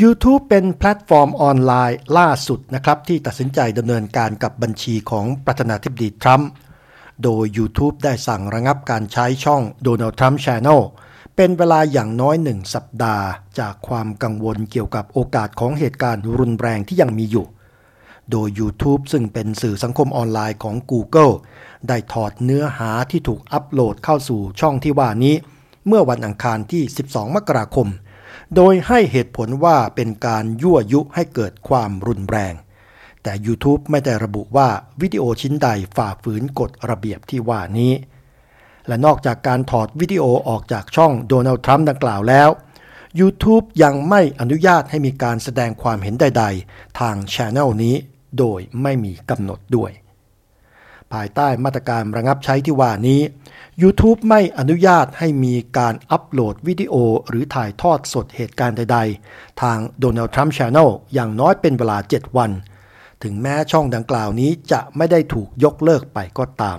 YouTube เป็นแพลตฟอร์มออนไลน์ล่าสุดนะครับ ที่ตัดสินใจดำเนินการกับบัญชีของประธานาธิบดีทรัมป์โดย YouTube ได้สั่งระงับการใช้ช่อง Donald Trump Channel เป็นเวลาอย่างน้อยหนึ่งสัปดาห์ จากความกังวลเกี่ยวกับโอกาสของเหตุการณ์รุนแรงที่ยังมีอยู่ โดย YouTube ซึ่งเป็นสื่อสังคมออนไลน์ของ Google ได้ถอดเนื้อหาที่ถูกอัปโหลดเข้าสู่ช่องที่ว่านี้ เมื่อวันอังคารที่ 12 มกราคม โดยให้เหตุผลว่าเป็นการยั่วยุให้เกิดความรุนแรง แต่ YouTube ไม่ได้ระบุว่าวิดีโอชิ้นใดฝ่าฝืนกฎระเบียบที่ว่านี้ และนอกจากการถอดวิดีโอออกจากช่องโดนัลด์ทรัมป์ดังกล่าวแล้ว YouTube ยังไม่อนุญาตให้มีการแสดงความเห็นใด ๆ ทางช ANNEL นี้ โดยไม่มีกำหนดด้วย ภายใต้มาตรการระงับใช้ที่ว่านี้ YouTube ไม่อนุญาตให้มีการอัปโหลดวิดีโอหรือถ่ายทอดสดเหตุการณ์ใดๆ ทาง Donald Trump Channel อย่างน้อยเป็นเวลา 7 วัน ถึงแม้ช่องดังกล่าวนี้จะไม่ได้ถูกยกเลิกไปก็ตาม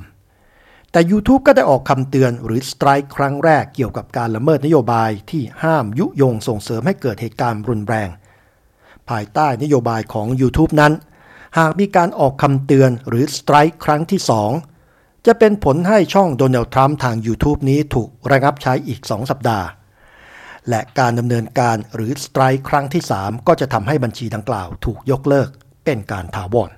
แต่ YouTube ก็ได้ออกคำเตือนหรือ strike ครั้งแรกเกี่ยวกับการละเมิดนโยบายที่ห้ามยุยงส่งเสริมให้เกิดเหตุการณ์รุนแรง ภายใต้นโยบายของ YouTube นั้น หากมีการออกคำเตือนหรือ strike ครั้งที่ 2 จะเป็นผลให้ช่องโดนัลด์ทรัมป์ทาง YouTube นี้ถูกระงับใช้อีก 2 สัปดาห์ และการดำเนินการหรือ strike ครั้งที่ 3 ก็จะทำให้บัญชีดังกล่าวถูกยกเลิกเป็นการถาวร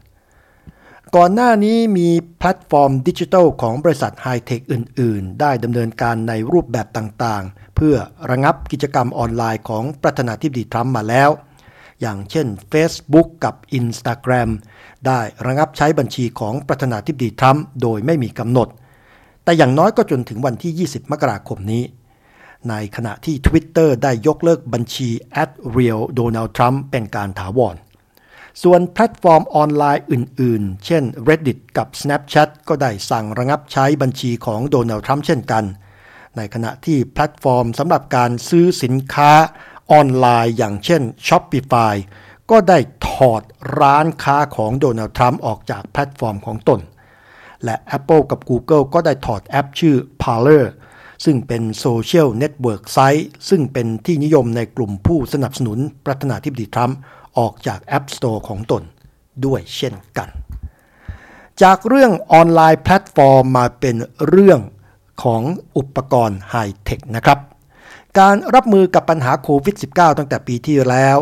ก่อนหน้านี้มีแพลตฟอร์มดิจิทัลของบริษัทไฮเทคอื่น ๆ ได้ดำเนินการในรูปแบบต่าง ๆ เพื่อระงับกิจกรรมออนไลน์ของประธานาธิบดีทรัมป์มาแล้ว อย่างเช่น Facebook กับ Instagram ได้ระงับใช้บัญชีของประธานาธิบดีทรัมป์โดยไม่มีกำหนด แต่อย่างน้อยก็จนถึงวันที่ 20 มกราคมนี้ ในขณะที่ Twitter ได้ยกเลิกบัญชี @realDonaldTrump เป็นการถาวรส่วนแพลตฟอร์มออนไลน์อื่น ๆ เช่น Reddit กับ Snapchat ก็ได้สั่งระงับใช้บัญชีของโดนัลด์ทรัมป์เช่นกัน ในขณะที่แพลตฟอร์มสำหรับการซื้อสินค้า ออนไลน์อย่างเช่น Shopify ก็ได้ถอดร้านค้าของโดนัลด์ทรัมป์ออกจากแพลตฟอร์มของตน และ Apple กับ Google ก็ได้ถอดแอปชื่อ Parler ซึ่งเป็น social network site ซึ่งเป็นที่นิยมในกลุ่มผู้สนับสนุนประธานาธิบดีทรัมป์ออกจาก App Store ของตนด้วยเช่นกัน จากเรื่องออนไลน์แพลตฟอร์มมาเป็นเรื่องของอุปกรณ์ไฮเทคนะครับ การรับมือกับปัญหาโควิด -19 ตั้งแต่ปีที่แล้ว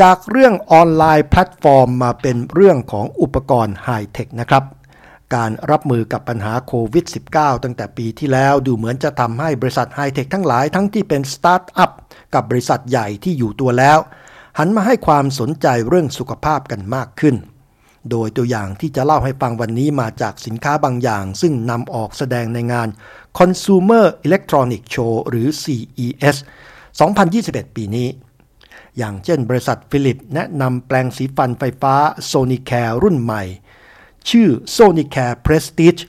จากเรื่องออนไลน์แพลตฟอร์มมาเป็นเรื่องของอุปกรณ์ไฮเทคนะครับ การรับมือกับปัญหาโควิด -19 ตั้งแต่ปีที่แล้วดูเหมือนจะทำให้บริษัทไฮเทคทั้งหลายทั้งที่เป็นสตาร์ทอัพกับบริษัทใหญ่ที่อยู่ตัวแล้ว หันมาให้ความสนใจเรื่องสุขภาพกันมากขึ้น โดยตัวอย่างที่จะเล่าให้ฟังวันนี้มาจากสินค้าบางอย่าง ซึ่งนำออกแสดงในงาน Consumer Electronic Show หรือ CES 2021 ปีนี้ อย่างเช่นบริษัท Philips แนะนำแปรงสีฟันไฟฟ้า Sonicare รุ่นใหม่ ชื่อ Sonicare Prestige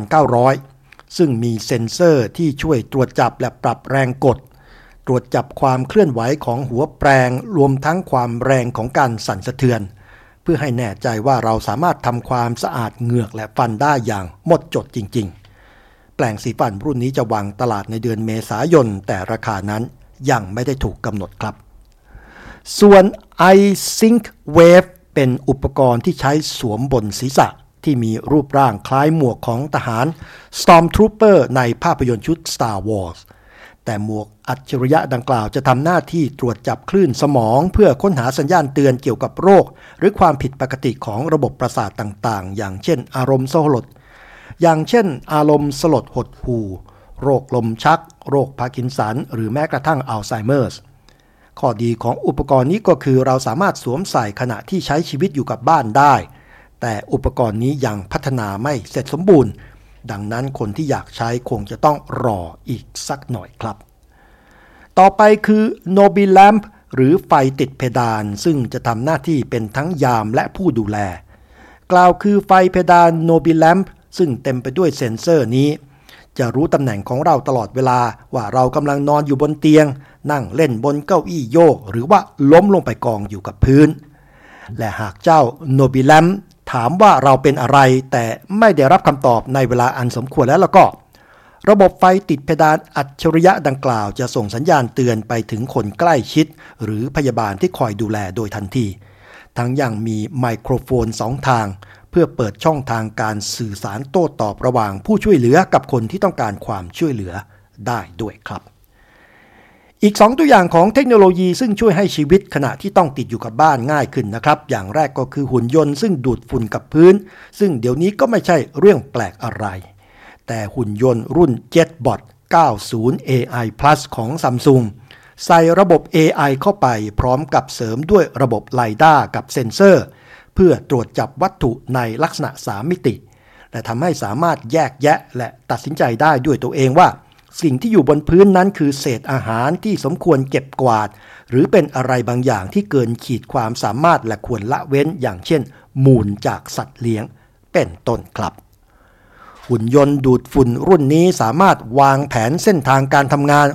9,900 ซึ่งมีเซ็นเซอร์ที่ช่วยตรวจจับและปรับแรงกด ตรวจจับความเคลื่อนไหวของหัวแปรงรวมทั้งความแรงของการสั่นสะเทือน เพื่อให้แน่ใจว่าเราสามารถทำความสะอาดเหงือกและฟันได้อย่างหมดจดจริง ๆ แปลงสีฟันรุ่นนี้จะวางตลาดในเดือนเมษายน แต่ราคานั้นยังไม่ได้ถูกกำหนดครับ ส่วน iSync Wave เป็นอุปกรณ์ที่ใช้สวมบนศีรษะที่มีรูปร่างคล้ายหมวกของทหาร Stormtrooper ในภาพยนตร์ชุด Star Wars แต่หมวกอัจฉริยะดังกล่าวจะทำหน้าที่ตรวจจับคลื่นสมอง เพื่อค้นหาสัญญาณเตือนเกี่ยวกับโรค หรือความผิดปกติของระบบประสาทต่างๆ อย่างเช่น อารมณ์สลด อย่างเช่น อารมณ์สลดหดหู่ โรคลมชัก โรคพาร์กินสัน หรือแม้กระทั่ง Alzheimer's ข้อดีของอุปกรณ์นี้ก็คือเราสามารถสวมใส่ขณะที่ใช้ชีวิตอยู่กับบ้านได้ แต่อุปกรณ์นี้ยังพัฒนาไม่เสร็จสมบูรณ์ ดังนั้นคนที่อยากใช้คงจะต้องรออีกสักหน่อยครับ ต่อไปคือ Nobi Lamp หรือไฟติดเพดานซึ่งจะทำหน้าที่เป็นทั้งยามและผู้ดูแล กล่าวคือไฟเพดาน Nobi Lamp ซึ่งเต็มไปด้วยเซ็นเซอร์นี้ จะรู้ตำแหน่งของเราตลอดเวลาว่าเรากำลังนอนอยู่บนเตียง นั่งเล่นบนเก้าอี้โยก หรือว่าล้มลงไปกองอยู่กับพื้น และหากเจ้าโนบิแลม ถามว่าเราเป็นอะไร แต่ไม่ได้รับคำตอบในเวลาอันสมควรแล้วแล้วก็ ระบบไฟติดเพดานอัจฉริยะดังกล่าว จะส่งสัญญาณเตือนไปถึงคนใกล้ชิด หรือพยาบาลที่คอยดูแลโดยทันที ทั้งยังมีไมโครโฟนสองทาง เพื่อเปิดช่องทางการสื่อสารโต้ตอบระหว่างผู้ช่วยเหลือกับคนที่ต้องการความช่วยเหลือได้ด้วยครับ อีก 2 ตัวอย่างของเทคโนโลยีซึ่งช่วยให้ชีวิตขณะที่ต้องติดอยู่กับบ้านง่ายขึ้นนะครับ อย่างแรกก็คือหุ่นยนต์ซึ่งดูดฝุ่นกับพื้น ซึ่งเดี๋ยวนี้ก็ไม่ใช่เรื่องแปลกอะไร แต่หุ่นยนต์รุ่น JetBot 90 AI Plus ของ Samsung ใส่ระบบ AI เข้าไปพร้อมกับเสริมด้วยระบบไลด้ากับเซ็นเซอร์ เพื่อตรวจจับวัตถุในลักษณะ 3 มิติ และทำให้สามารถแยกแยะและตัดสินใจได้ด้วยตัวเองว่า สิ่งที่อยู่บนพื้นนั้นคือเศษอาหารที่สมควรเก็บกวาด หรือเป็นอะไรบางอย่างที่เกินขีดความสามารถและควรละเว้นอย่างเช่น มูลจากสัตว์เลี้ยง เป็นต้นครับ หุ่นยนต์ดูดฝุ่นรุ่นนี้สามารถวางแผนเส้นทางการทำงาน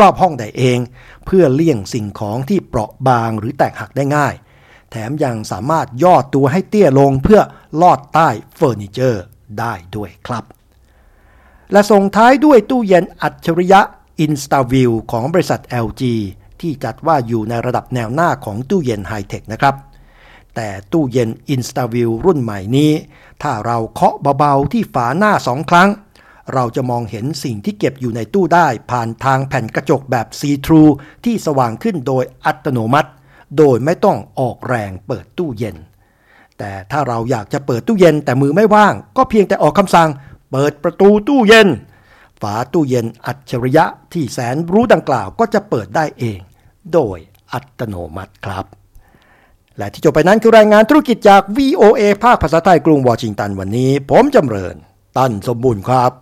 รอบๆห้องได้เอง เพื่อเลี่ยงสิ่งของที่เปราะบางหรือแตกหักได้ง่าย แถมยังสามารถย่อตัวให้เตี้ยลงเพื่อลอดใต้เฟอร์นิเจอร์ได้ด้วยครับ และส่งท้ายด้วยตู้เย็นอัจฉริยะ InstaView ของบริษัท LG ที่จัดว่าอยู่ในระดับแนวหน้าของตู้เย็นไฮเทคนะครับ แต่ตู้เย็น InstaView รุ่นใหม่นี้ ถ้าเราเคาะเบาๆที่ฝาหน้าสองครั้ง เราจะมองเห็นสิ่งที่เก็บอยู่ในตู้ได้ผ่านทางแผ่นกระจกแบบ See-through ที่สว่างขึ้นโดยอัตโนมัติ โดยไม่ต้องออกแรงเปิดตู้เย็น แต่ถ้าเราอยากจะเปิดตู้เย็นแต่มือไม่ว่าง ก็เพียงแต่ออกคำสั่ง เปิดประตูตู้เย็น ฝาตู้เย็นอัจฉริยะที่แสนรู้ดังกล่าวก็จะเปิดได้เอง โดยอัตโนมัติครับ และที่จบไปนั้นคือรายงานธุรกิจจาก VOA ภาคภาษาไทยกรุงวอชิงตันวันนี้ ผมจำเริญ ตั้นสมบูรณ์ครับ